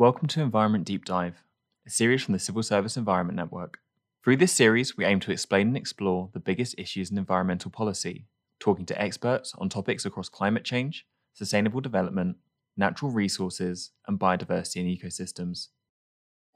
Welcome to Environment Deep Dive, a series from the Civil Service Environment Network. Through this series, we aim to explain and explore the biggest issues in environmental policy, talking to experts on topics across climate change, sustainable development, natural resources, and biodiversity and ecosystems.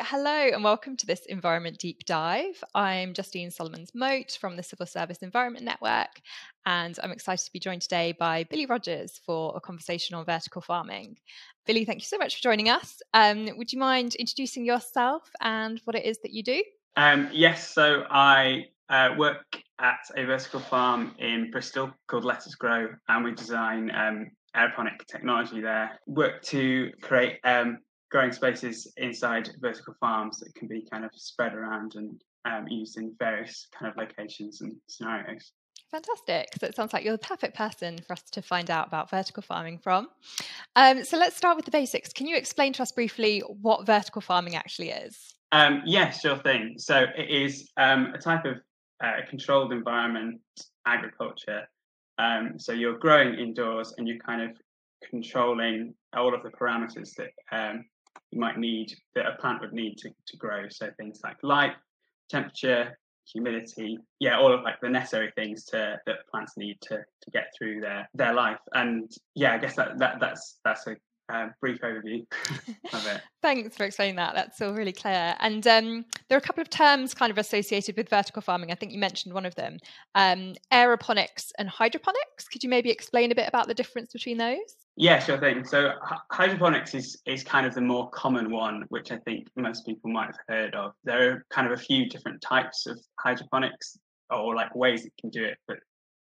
Hello and welcome to this Environment Deep Dive. I'm Justine Solomons Moat from the Civil Service Environment Network, and I'm excited to be joined today by Billy Rodgers for a conversation on vertical farming. Billy, thank you so much for joining us. Um, would you mind introducing yourself and what it is that you do? Um, yes, so I uh, work at a vertical farm in Bristol called LettUs Grow, and we design um, aeroponic technology there. Work to create um, growing spaces inside vertical farms that can be kind of spread around and um, used in various kind of locations and scenarios. Fantastic. So it sounds like you're the perfect person for us to find out about vertical farming from. Um, so let's start with the basics. Can you explain to us briefly what vertical farming actually is? Um, yes, sure thing. So it is um, a type of uh, controlled environment agriculture. Um, so you're growing indoors and you're kind of controlling all of the parameters that um, you might need that a plant would need to, to grow. So things like light, temperature, humidity, yeah, all of like the necessary things to that plants need to to get through their their life. And yeah, I guess that, that that's that's a uh, brief overview of it. Thanks for explaining that. That's all really clear. And um, there are a couple of terms kind of associated with vertical farming. I think you mentioned one of them um, aeroponics and hydroponics. Could you maybe explain a bit about the difference between those? Yeah, sure thing. So hydroponics is is kind of the more common one, which I think most people might have heard of. There are kind of a few different types of hydroponics or like ways you can do it, but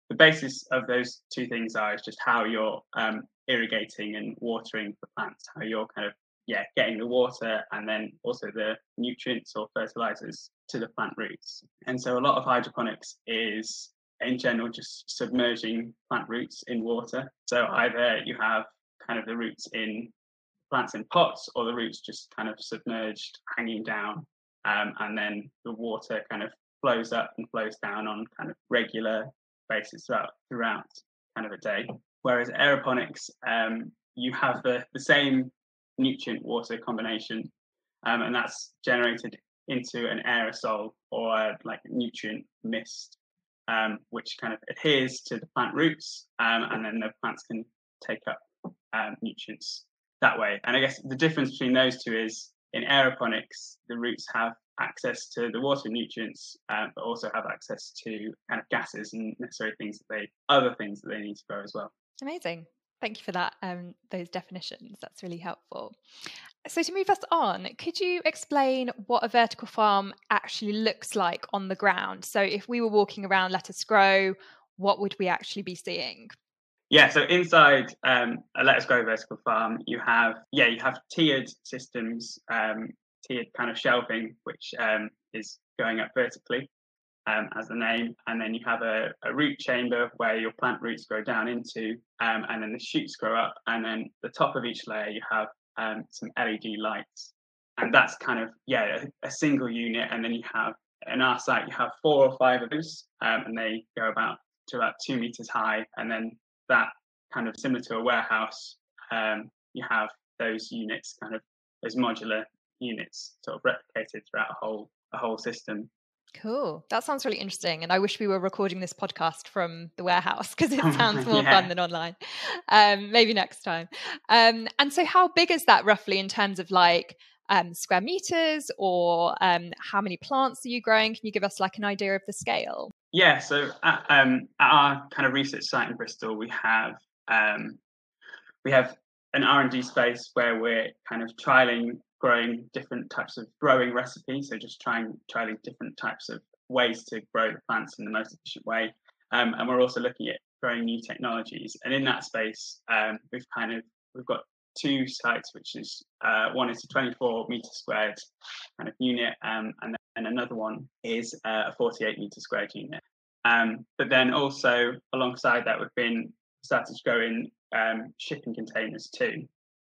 the basis of those two things are is just how you're um, irrigating and watering the plants, how you're kind of yeah getting the water and then also the nutrients or fertilizers to the plant roots. And so a lot of hydroponics is in general just submerging plant roots in water. So either you have kind of the roots in plants in pots or the roots just kind of submerged, hanging down, um, and then the water kind of flows up and flows down on kind of regular basis throughout throughout kind of a day. Whereas aeroponics, um, you have the, the same nutrient water combination, um, and that's generated into an aerosol or like nutrient mist um, which kind of adheres to the plant roots, um, and then the plants can take up um, nutrients that way. And I guess the difference between those two is in aeroponics, the roots have access to the water nutrients, uh, but also have access to kind of gases and necessary things that they, other things that they need to grow as well. Amazing. Thank you for that. Um, those definitions. That's really helpful. So, to move us on, could you explain what a vertical farm actually looks like on the ground? So, if we were walking around LettUs Grow, what would we actually be seeing? Yeah, so inside um, a LettUs Grow vertical farm, you have yeah you have tiered systems, um, tiered kind of shelving, which um, is going up vertically, um, as the name, and then you have a, a, root chamber where your plant roots grow down into, um, and then the shoots grow up, and then the top of each layer you have um, some LED lights, and that's kind of yeah a, a, single unit, and then you have in our site you have four or five of those, um, and they go about to about two meters high, and then that kind of similar to a warehouse, um, you have those units kind of those modular units sort of replicated throughout a whole a whole system. Cool. That sounds really interesting. And I wish we were recording this podcast from the warehouse because it sounds more yeah. fun than online. Um, maybe next time. Um, and so, how big is that roughly in terms of like um, square meters or um, how many plants are you growing? Can you give us like an idea of the scale? Yeah. So, at, um, at our kind of research site in Bristol, we have um, we have an R and D space where we're kind of trialing growing different types of growing recipes. So just trying trialing different types of ways to grow the plants in the most efficient way. Um, and we're also looking at growing new technologies. And in that space, um, we've kind of we've got two sites, which is uh, one is a 24 meter squared kind of unit, um, and then another one is uh, a 48 meter squared unit. Um, but then also alongside that, we've been started to grow in um, shipping containers too.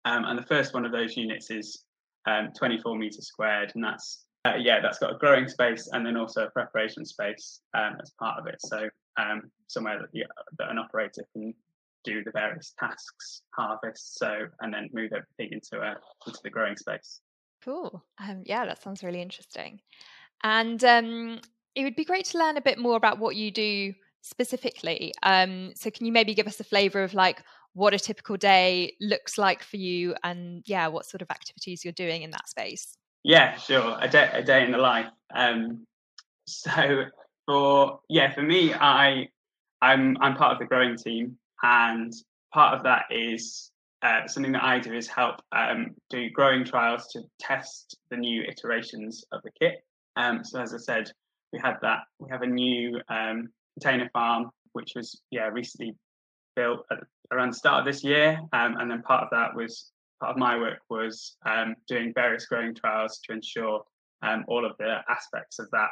Um, and the first one of those units is um, 24 meters squared, and that's uh, yeah, that's got a growing space and then also a preparation space um, as part of it. So um, somewhere that, that an operator can do the various tasks, harvest, so and then move everything into a into the growing space. Cool. Um, yeah, that sounds really interesting. And um, it would be great to learn a bit more about what you do specifically. Um, so, can you maybe give us a flavour of like what a typical day looks like for you, and yeah, what sort of activities you're doing in that space? Yeah, sure. A day, a day in the life. Um, so, for yeah, for me, I I'm I'm part of the growing team, and part of that is uh, something that I do is help um, do growing trials to test the new iterations of the kit. Um, so as I said, we had that. We have a new um, container farm which was yeah recently built around the start of this year, um, and then part of that was part of my work was um, doing various growing trials to ensure um, all of the aspects of that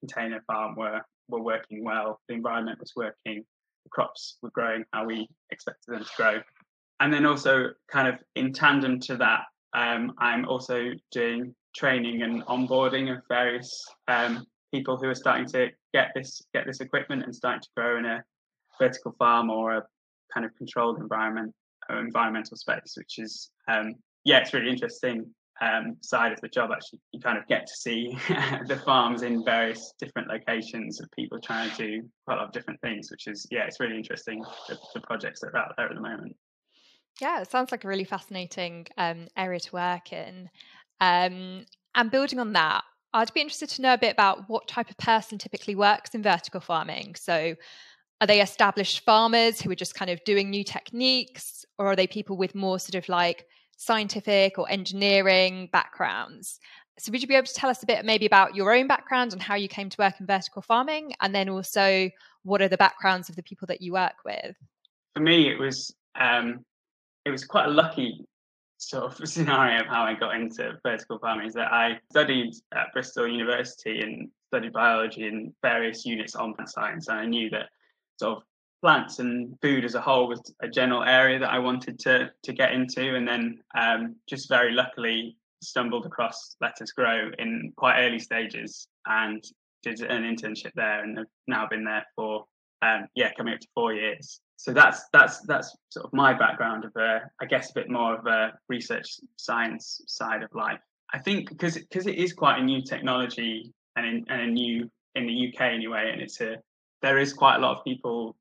container farm were were working well. The environment was working. The crops were growing how we expected them to grow and then also kind of in tandem to that, um, I'm also doing training and onboarding of various um, people who are starting to get this get this equipment and starting to grow in a vertical farm or a kind of controlled environment or environmental space, which is um, yeah, it's really interesting um, side of the job. Actually, you kind of get to see the farms in various different locations of people trying to do quite a lot of different things, which is yeah, it's really interesting the, the projects that are out there at the moment. Yeah, it sounds like a really fascinating um, area to work in. Um, and building on that, I'd be interested to know a bit about what type of person typically works in vertical farming. So, are they established farmers who are just kind of doing new techniques, or are they people with more sort of like scientific or engineering backgrounds? So, would you be able to tell us a bit maybe about your own background and how you came to work in vertical farming? And then also, what are the backgrounds of the people that you work with? For me, it was um, it was quite a lucky sort of scenario of how I got into vertical farming is that I studied at Bristol University and studied biology in various units on plant science. And I knew that sort of plants and food as a whole was a general area that I wanted to to get into. And then um, just very luckily stumbled across LettUs Grow in quite early stages and did an internship there and have now been there for um, yeah coming up to four years so that's that's that's sort of my background of a, I guess a bit more of a research science side of life. I think because because it is quite a new technology and in, and a new in the UK anyway, and it's a there is quite a lot of people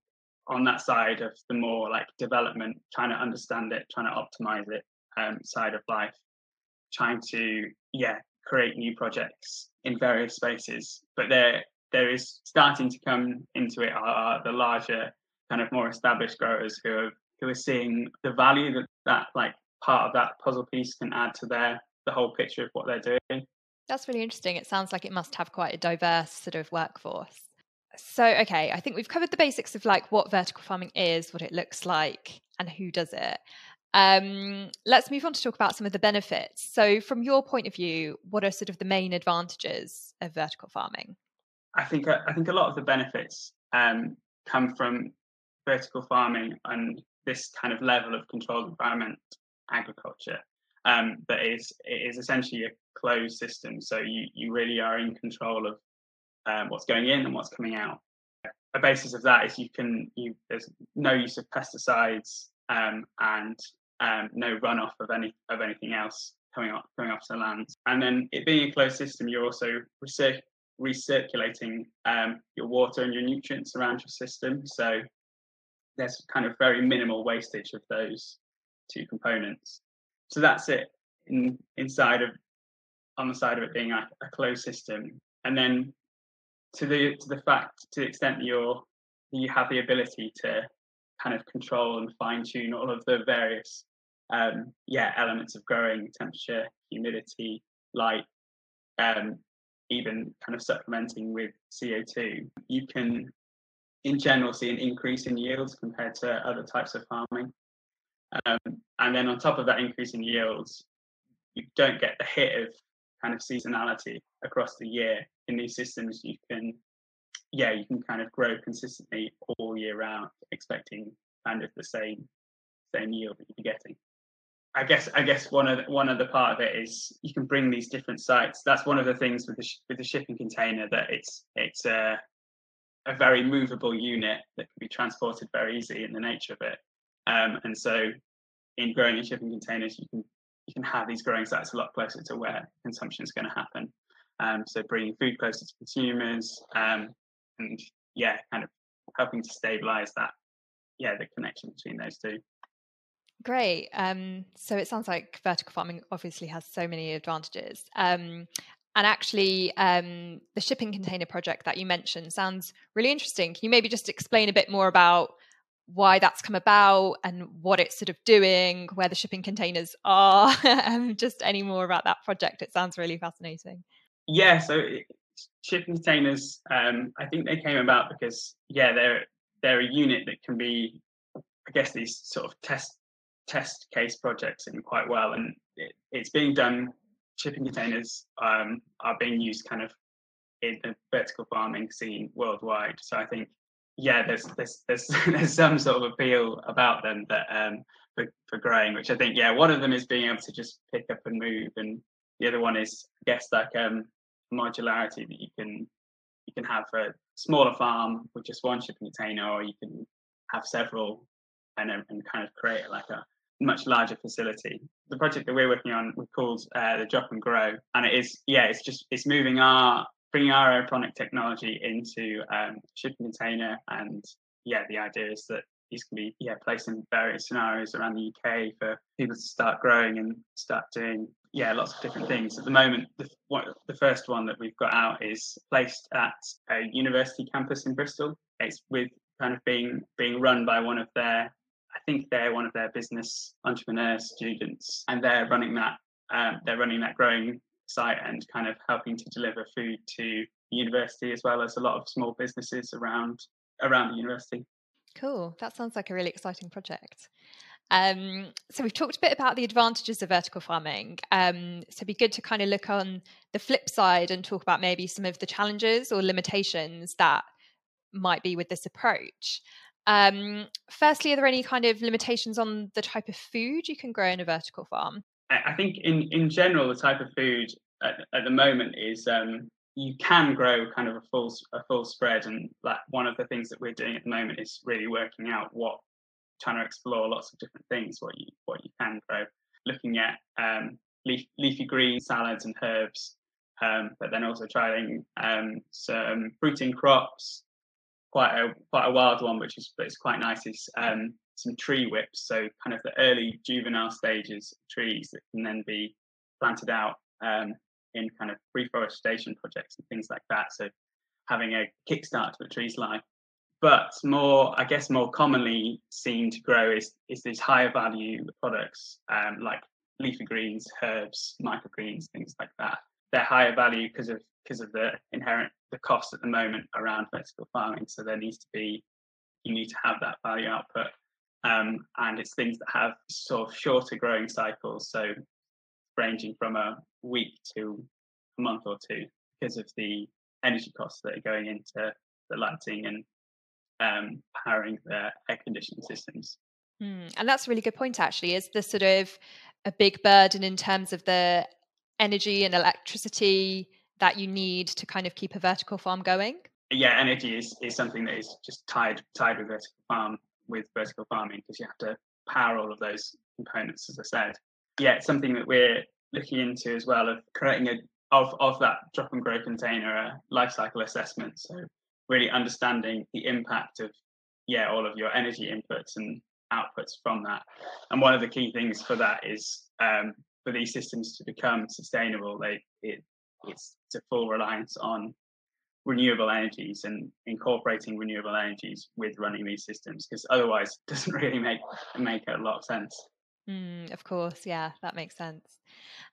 on that side of the more like development, trying to understand it, trying to optimize it um, side of life, trying to yeah create new projects in various spaces. But there there is starting to come into it are the larger kind of more established growers who are who are seeing the value that that like part of that puzzle piece can add to their the whole picture of what they're doing. That's really interesting. It sounds like it must have quite a diverse sort of workforce. So, okay, I think we've covered the basics of like what vertical farming is, what it looks like, and who does it. Um, let's move on to talk about some of the benefits. So, from your point of view, what are sort of the main advantages of vertical farming? I think uh, I think a lot of the benefits um, come from vertical farming and this kind of level of controlled environment agriculture um, that is is essentially a closed system. So you you really are in control of um, what's going in and what's coming out. A basis of that is you can you there's no use of pesticides um, and um, no runoff of any of anything else coming up coming off the land. And then it being a closed system, you're also recir- recirculating um, your water and your nutrients around your system. So there's kind of very minimal wastage of those two components. So that's it in, inside of on the side of it being a, a closed system. And then to the to the fact to the extent that you're you have the ability to kind of control and fine tune all of the various um, yeah elements of growing temperature, humidity, light, um, even kind of supplementing with CO2, you can in general see an increase in yields compared to other types of farming. Um, and then on top of that increase in yields, you don't get the hit of kind of seasonality across the year. In these systems, you can, yeah, you can kind of grow consistently all year round, expecting kind of the same same yield that you're getting. I guess I guess one of the, one other part of it is you can bring these different sites. That's one of the things with the with the shipping container that it's it's uh, a very movable unit that can be transported very easily in the nature of it. Um, and so, in growing in shipping containers, you can you can have these growing sites a lot closer to where consumption is going to happen. Um, so bringing food closer to consumers, um, and yeah, kind of helping to stabilize that, yeah, the connection between those two. Great. Um, so it sounds like vertical farming obviously has so many advantages. Um, and actually, um, the shipping container project that you mentioned sounds really interesting. Can you maybe just explain a bit more about why that's come about and what it's sort of doing, where the shipping containers are, and just any more about that project? It sounds really fascinating. Yeah, so shipping containers, um, I think they came about because yeah, they're they're a unit that can be, I guess, these sort of test test case projects in quite well, and it, it's being done. Shipping containers um, are being used kind of in the vertical farming scene worldwide. So I think, yeah, there's there's there's, there's some sort of appeal about them that um, for, for growing, which I think, yeah, one of them is being able to just pick up and move, and the other one is, I guess, like um, modularity that you can you can have a smaller farm with just one shipping container, or you can have several and, and kind of create like a much larger facility. The project that we're working on we called uh, the Drop and Grow, and it is yeah, it's just it's moving our bringing our aeroponic technology into um, shipping container, and yeah, the idea is that these can be yeah placed in various scenarios around the UK for people to start growing and start doing yeah lots of different things. At the moment, the one, the first one that we've got out is placed at a university campus in Bristol. It's with kind of being being run by one of their I think they're one of their business entrepreneur students, and they're running that. Um, they're running that growing site and kind of helping to deliver food to the university as well as a lot of small businesses around around the university. Cool. That sounds like a really exciting project. Um, so we've talked a bit about the advantages of vertical farming. Um, so it'd be good to kind of look on the flip side and talk about maybe some of the challenges or limitations that might be with this approach. Um, firstly, are there any kind of limitations on the type of food you can grow in a vertical farm? I think in, in general, the type of food at, at the moment is um, you can grow kind of a full a full spread, and like one of the things that we're doing at the moment is really working out what trying to explore lots of different things what you what you can grow, looking at um, leaf, leafy green salads and herbs, um, but then also trying um, some fruiting crops, quite a quite a wild one, which is it's quite nice. Is um, some tree whips, so kind of the early juvenile stages of trees that can then be planted out um, in kind of reforestation projects and things like that. So having a kickstart to a tree's life. But more, I guess, more commonly seen to grow is is these higher value products um, like leafy greens, herbs, microgreens, things like that. They're higher value because of because of the inherent the cost at the moment around vertical farming. So there needs to be you need to have that value output, um, and it's things that have sort of shorter growing cycles, so ranging from a week to a month or two because of the energy costs that are going into the lighting and um, powering the air conditioning systems. Mm, and that's a really good point, actually. Is the sort of a big burden in terms of the energy and electricity that you need to kind of keep a vertical farm going? Yeah, energy is, is something that is just tied tied with vertical farm with vertical farming because you have to power all of those components, as I said. Yeah, it's something that we're looking into as well of creating a of of that drop and grow container a life cycle assessment. So really understanding the impact of yeah all of your energy inputs and outputs from that. And one of the key things for that is um, for these systems to become sustainable, they it it's a full reliance on renewable energies and incorporating renewable energies with running these systems because otherwise it doesn't really make make a lot of sense mm, of course yeah that makes sense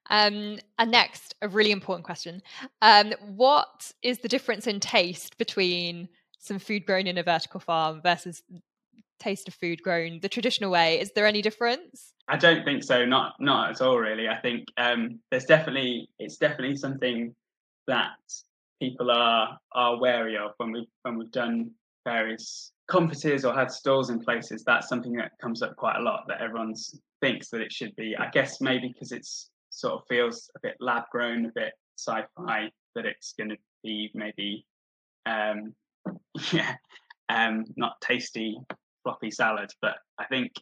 um, and next a really important question um, what is the difference in taste between some food grown in a vertical farm versus taste of food grown the traditional way is there any difference I don't think so. Not not at all, really. I think um, there's definitely it's definitely something that people are are wary of when we when we've done various conferences or had stalls in places. That's something that comes up quite a lot. That everyone thinks that it should be. I guess maybe because it's sort of feels a bit lab grown, a bit sci-fi. That it's going to be maybe um, yeah, um, not tasty floppy salad. But I think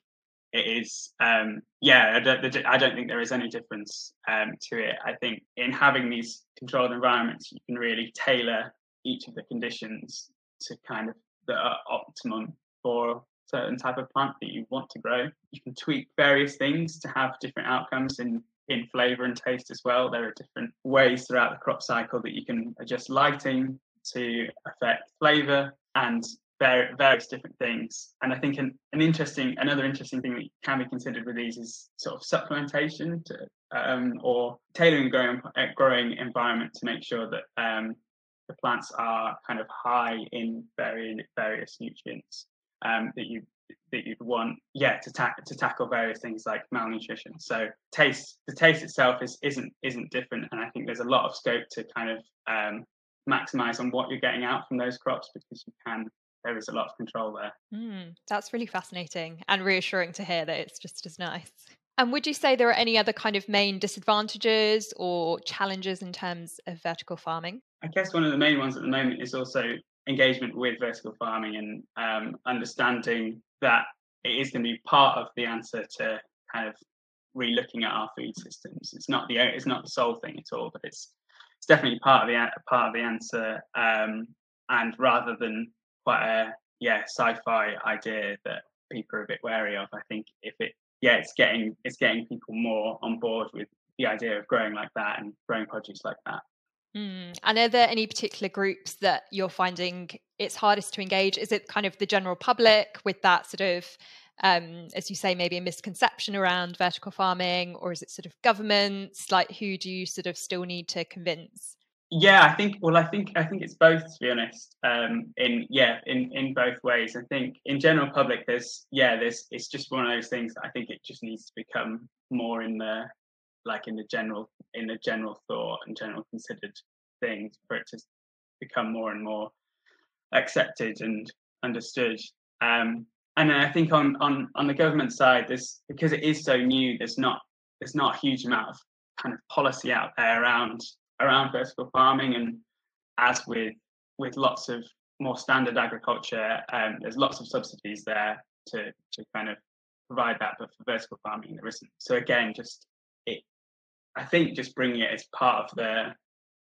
it is um, yeah I don't, I don't think there is any difference um, to it. I think in having these controlled environments you can really tailor each of the conditions to kind of the optimum for certain type of plant that you want to grow. You can tweak various things to have different outcomes in in flavor and taste as well. There are different ways throughout the crop cycle that you can adjust lighting to affect flavor and various different things. And I think an, an interesting, another interesting thing that can be considered with these is sort of supplementation to, um, or tailoring growing, uh, growing environment to make sure that um, the plants are kind of high in various various nutrients um, that you that you'd want, yeah, to, ta- to tackle various things like malnutrition. So taste, the taste itself is isn't isn't different, and I think there's a lot of scope to kind of um, maximize on what you're getting out from those crops because you can there is a lot of control there. Mm, that's really fascinating and reassuring to hear that it's just as nice. And would you say there are any other kind of main disadvantages or challenges in terms of vertical farming? I guess one of the main ones at the moment is also engagement with vertical farming and um, understanding that it is going to be part of the answer to kind of re-looking at our food systems. It's not the it's not the sole thing at all, but it's it's definitely part of the part of the answer. Um, and rather than quite a yeah sci-fi idea that people are a bit wary of. I think if it yeah it's getting it's getting people more on board with the idea of growing like that and growing produce like that. Mm. And are there any particular groups that you're finding it's hardest to engage? Is it kind of the general public with that sort of, um, as you say, maybe a misconception around vertical farming, or is it sort of governments? Like, who do you sort of still need to convince? Yeah, I think. Well, I think I think it's both. To be honest, um, in yeah, in in both ways. I think in general public, there's yeah, there's it's just one of those things. that I think it just needs to become more in the like in the general in the general thought and general considered things for it to become more and more accepted and understood. Um, and then I think on on on the government side, there's because it is so new. There's not there's not a huge amount of kind of policy out there around around vertical farming and as with with lots of more standard agriculture um, there's lots of subsidies there to to kind of provide that but for vertical farming there isn't. So again just it i think just bringing it as part of the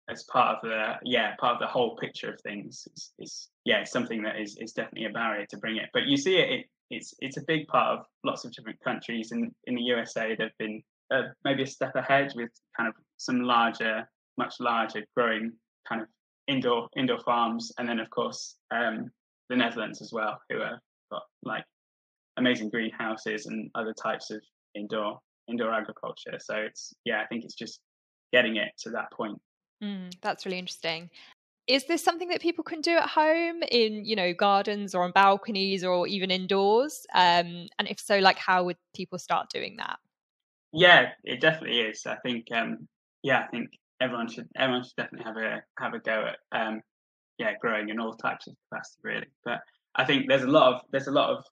as part of the yeah part of the whole picture of things is, is yeah something that is is definitely a barrier to bring it. But you see it, it it's it's a big part of lots of different countries in in the usa they've been uh, maybe a step ahead with kind of some larger much larger growing kind of indoor indoor farms. And then of course um, the netherlands as well who have got like amazing greenhouses and other types of indoor indoor agriculture. So it's yeah i think it's just getting it to that point. Mm, that's really interesting. Is this something that people can do at home in you know gardens or on balconies or even indoors? Um, and if so like how would people start doing that? Yeah it definitely is. I think um, yeah i think everyone should everyone should definitely have a have a go at um, yeah growing in all types of capacity really. But I think there's a lot of there's a lot of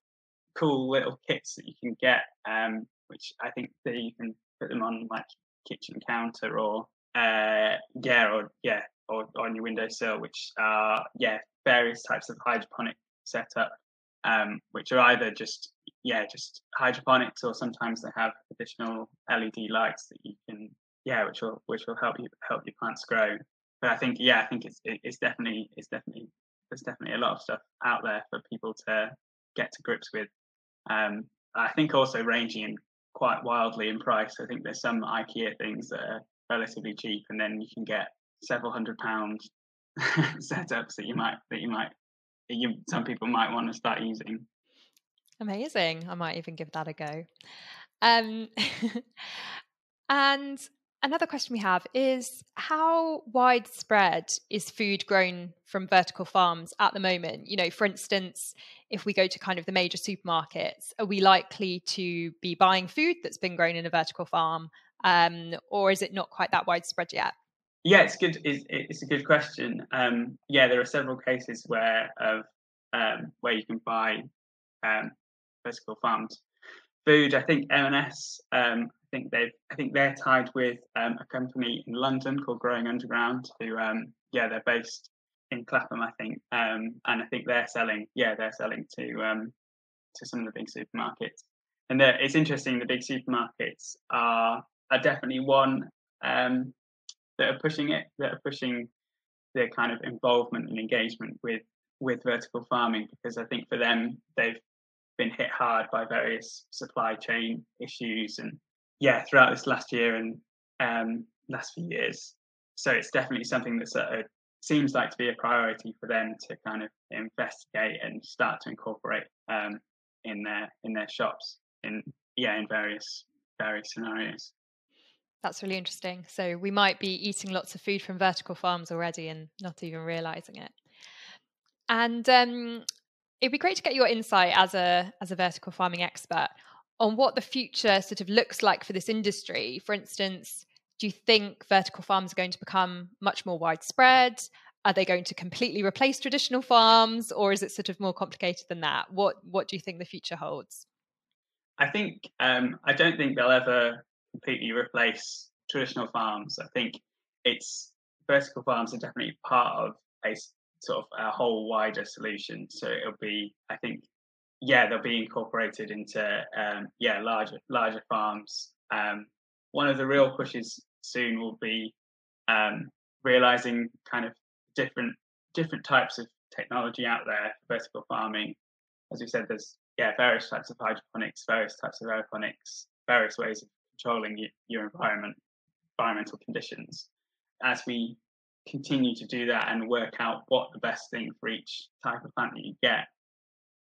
cool little kits that you can get, um, which I think that you can put them on like kitchen counter or uh, yeah or yeah or, or on your windowsill, which are yeah various types of hydroponic setup, um, which are either just yeah just hydroponics or sometimes they have additional LED lights that you can yeah, which will which will help you help your plants grow. But I think yeah, I think it's it's definitely it's definitely there's definitely a lot of stuff out there for people to get to grips with. Um, I think also ranging in quite wildly in price. I think there's some IKEA things that are relatively cheap, and then you can get several hundred pound setups that you might that you might you some people might want to start using. Amazing! I might even give that a go. Um, and Another question we have is how widespread is food grown from vertical farms at the moment? You know, for instance, if we go to kind of the major supermarkets, are we likely to be buying food that's been grown in a vertical farm, um, or is it not quite that widespread yet? Yeah, it's good. It's, it's a good question. Um, yeah, there are several cases where of um, where you can buy um, vertical farmed food. I think M&S think they've I think they're tied with um, a company in London called Growing Underground, who um, yeah they're based in Clapham, I think, um, and I think they're selling. Yeah, they're selling to um, to some of the big supermarkets. And it's interesting. The big supermarkets are are definitely one um, that are pushing it. That are pushing their kind of involvement and engagement with with vertical farming because I think for them they've been hit hard by various supply chain issues and yeah throughout this last year and um, last few years. So it's definitely something that's a, seems like to be a priority for them to kind of investigate and start to incorporate um, in their in their shops in yeah in various various scenarios. That's really interesting. So we might be eating lots of food from vertical farms already and not even realizing it. And um, it'd be great to get your insight as a as a vertical farming expert on what the future sort of looks like for this industry. For instance, do you think vertical farms are going to become much more widespread? Are they going to completely replace traditional farms, or is it sort of more complicated than that? What What do you think the future holds? I think um, I don't think they'll ever completely replace traditional farms. I think it's vertical farms are definitely part of a sort of a whole wider solution. So it'll be, I think, yeah, they'll be incorporated into um, yeah larger larger farms. Um, one of the real pushes soon will be um, realizing kind of different different types of technology out there for vertical farming. As we said, there's yeah various types of hydroponics, various types of aeroponics, various ways of controlling your, your environment, environmental conditions. As we continue to do that and work out what the best thing for each type of plant that you get,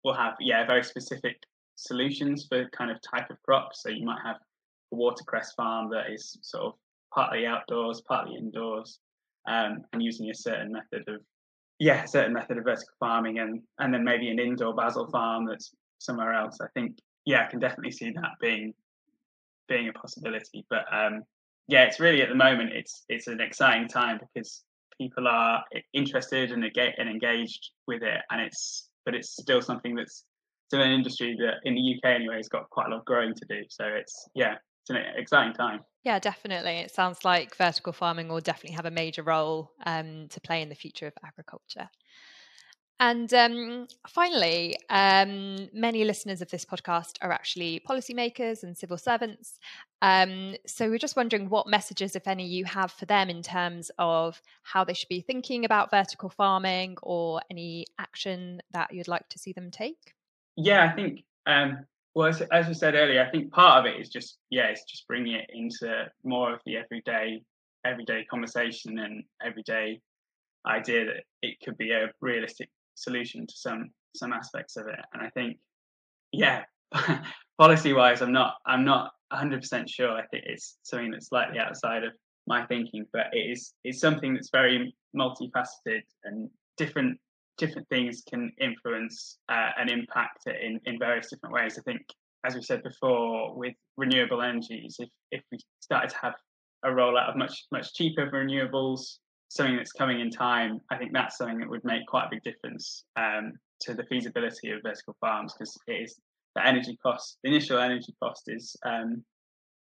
we'll have yeah very specific solutions for kind of type of crops. So you might have a watercress farm that is sort of partly outdoors, partly indoors, um, and using a certain method of yeah, a certain method of vertical farming, and and then maybe an indoor basil farm that's somewhere else. I think yeah, I can definitely see that being being a possibility. But um, yeah, it's really at the moment it's it's an exciting time because people are interested and engaged with it, and it's but it's still something that's still an industry that in the UK anyway has got quite a lot of growing to do. So it's yeah, it's an exciting time. Yeah, definitely. It sounds like vertical farming will definitely have a major role um, to play in the future of agriculture. And um, finally, um, many listeners of this podcast are actually policymakers and civil servants. Um, so we're just wondering what messages, if any, you have for them in terms of how they should be thinking about vertical farming or any action that you'd like to see them take. Yeah, I think um, well, as, as I said earlier, I think part of it is just yeah, it's just bringing it into more of the everyday everyday conversation and everyday idea that it could be a realistic solution to some some aspects of it. And I think yeah, policy wise, I'm not I'm not 100 percent sure. I think it's something that's slightly outside of my thinking, but it is it's something that's very multifaceted and different different things can influence uh, and impact it in, in various different ways. I think, as we said before, with renewable energies, if, if we started to have a rollout of much, much cheaper renewables, something that's coming in time, I think that's something that would make quite a big difference um, to the feasibility of vertical farms because it is the energy cost, the initial energy cost is, um,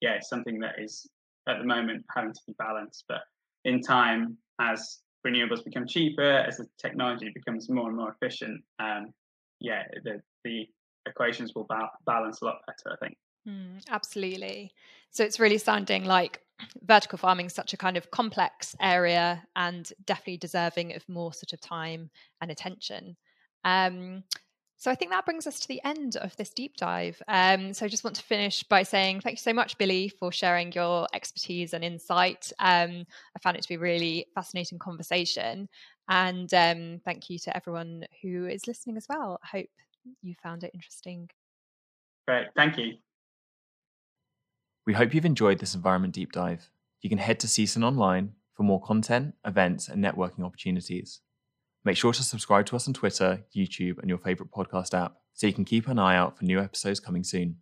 yeah, it's something that is at the moment having to be balanced. But in time, as renewables become cheaper, as the technology becomes more and more efficient, um, yeah, the, the equations will ba- balance a lot better, I think. Mm, absolutely. So it's really sounding like vertical farming is such a kind of complex area and definitely deserving of more sort of time and attention. Um, so I think that brings us to the end of this deep dive. Um, so I just want to finish by saying thank you so much, Billy, for sharing your expertise and insight. Um, I found it to be a really fascinating conversation. And um, thank you to everyone who is listening as well. I hope you found it interesting. Great. Thank you. We hope you've enjoyed this environment deep dive. You can head to CSEN online for more content, events, and networking opportunities. Make sure to subscribe to us on Twitter, YouTube, and your favorite podcast app so you can keep an eye out for new episodes coming soon.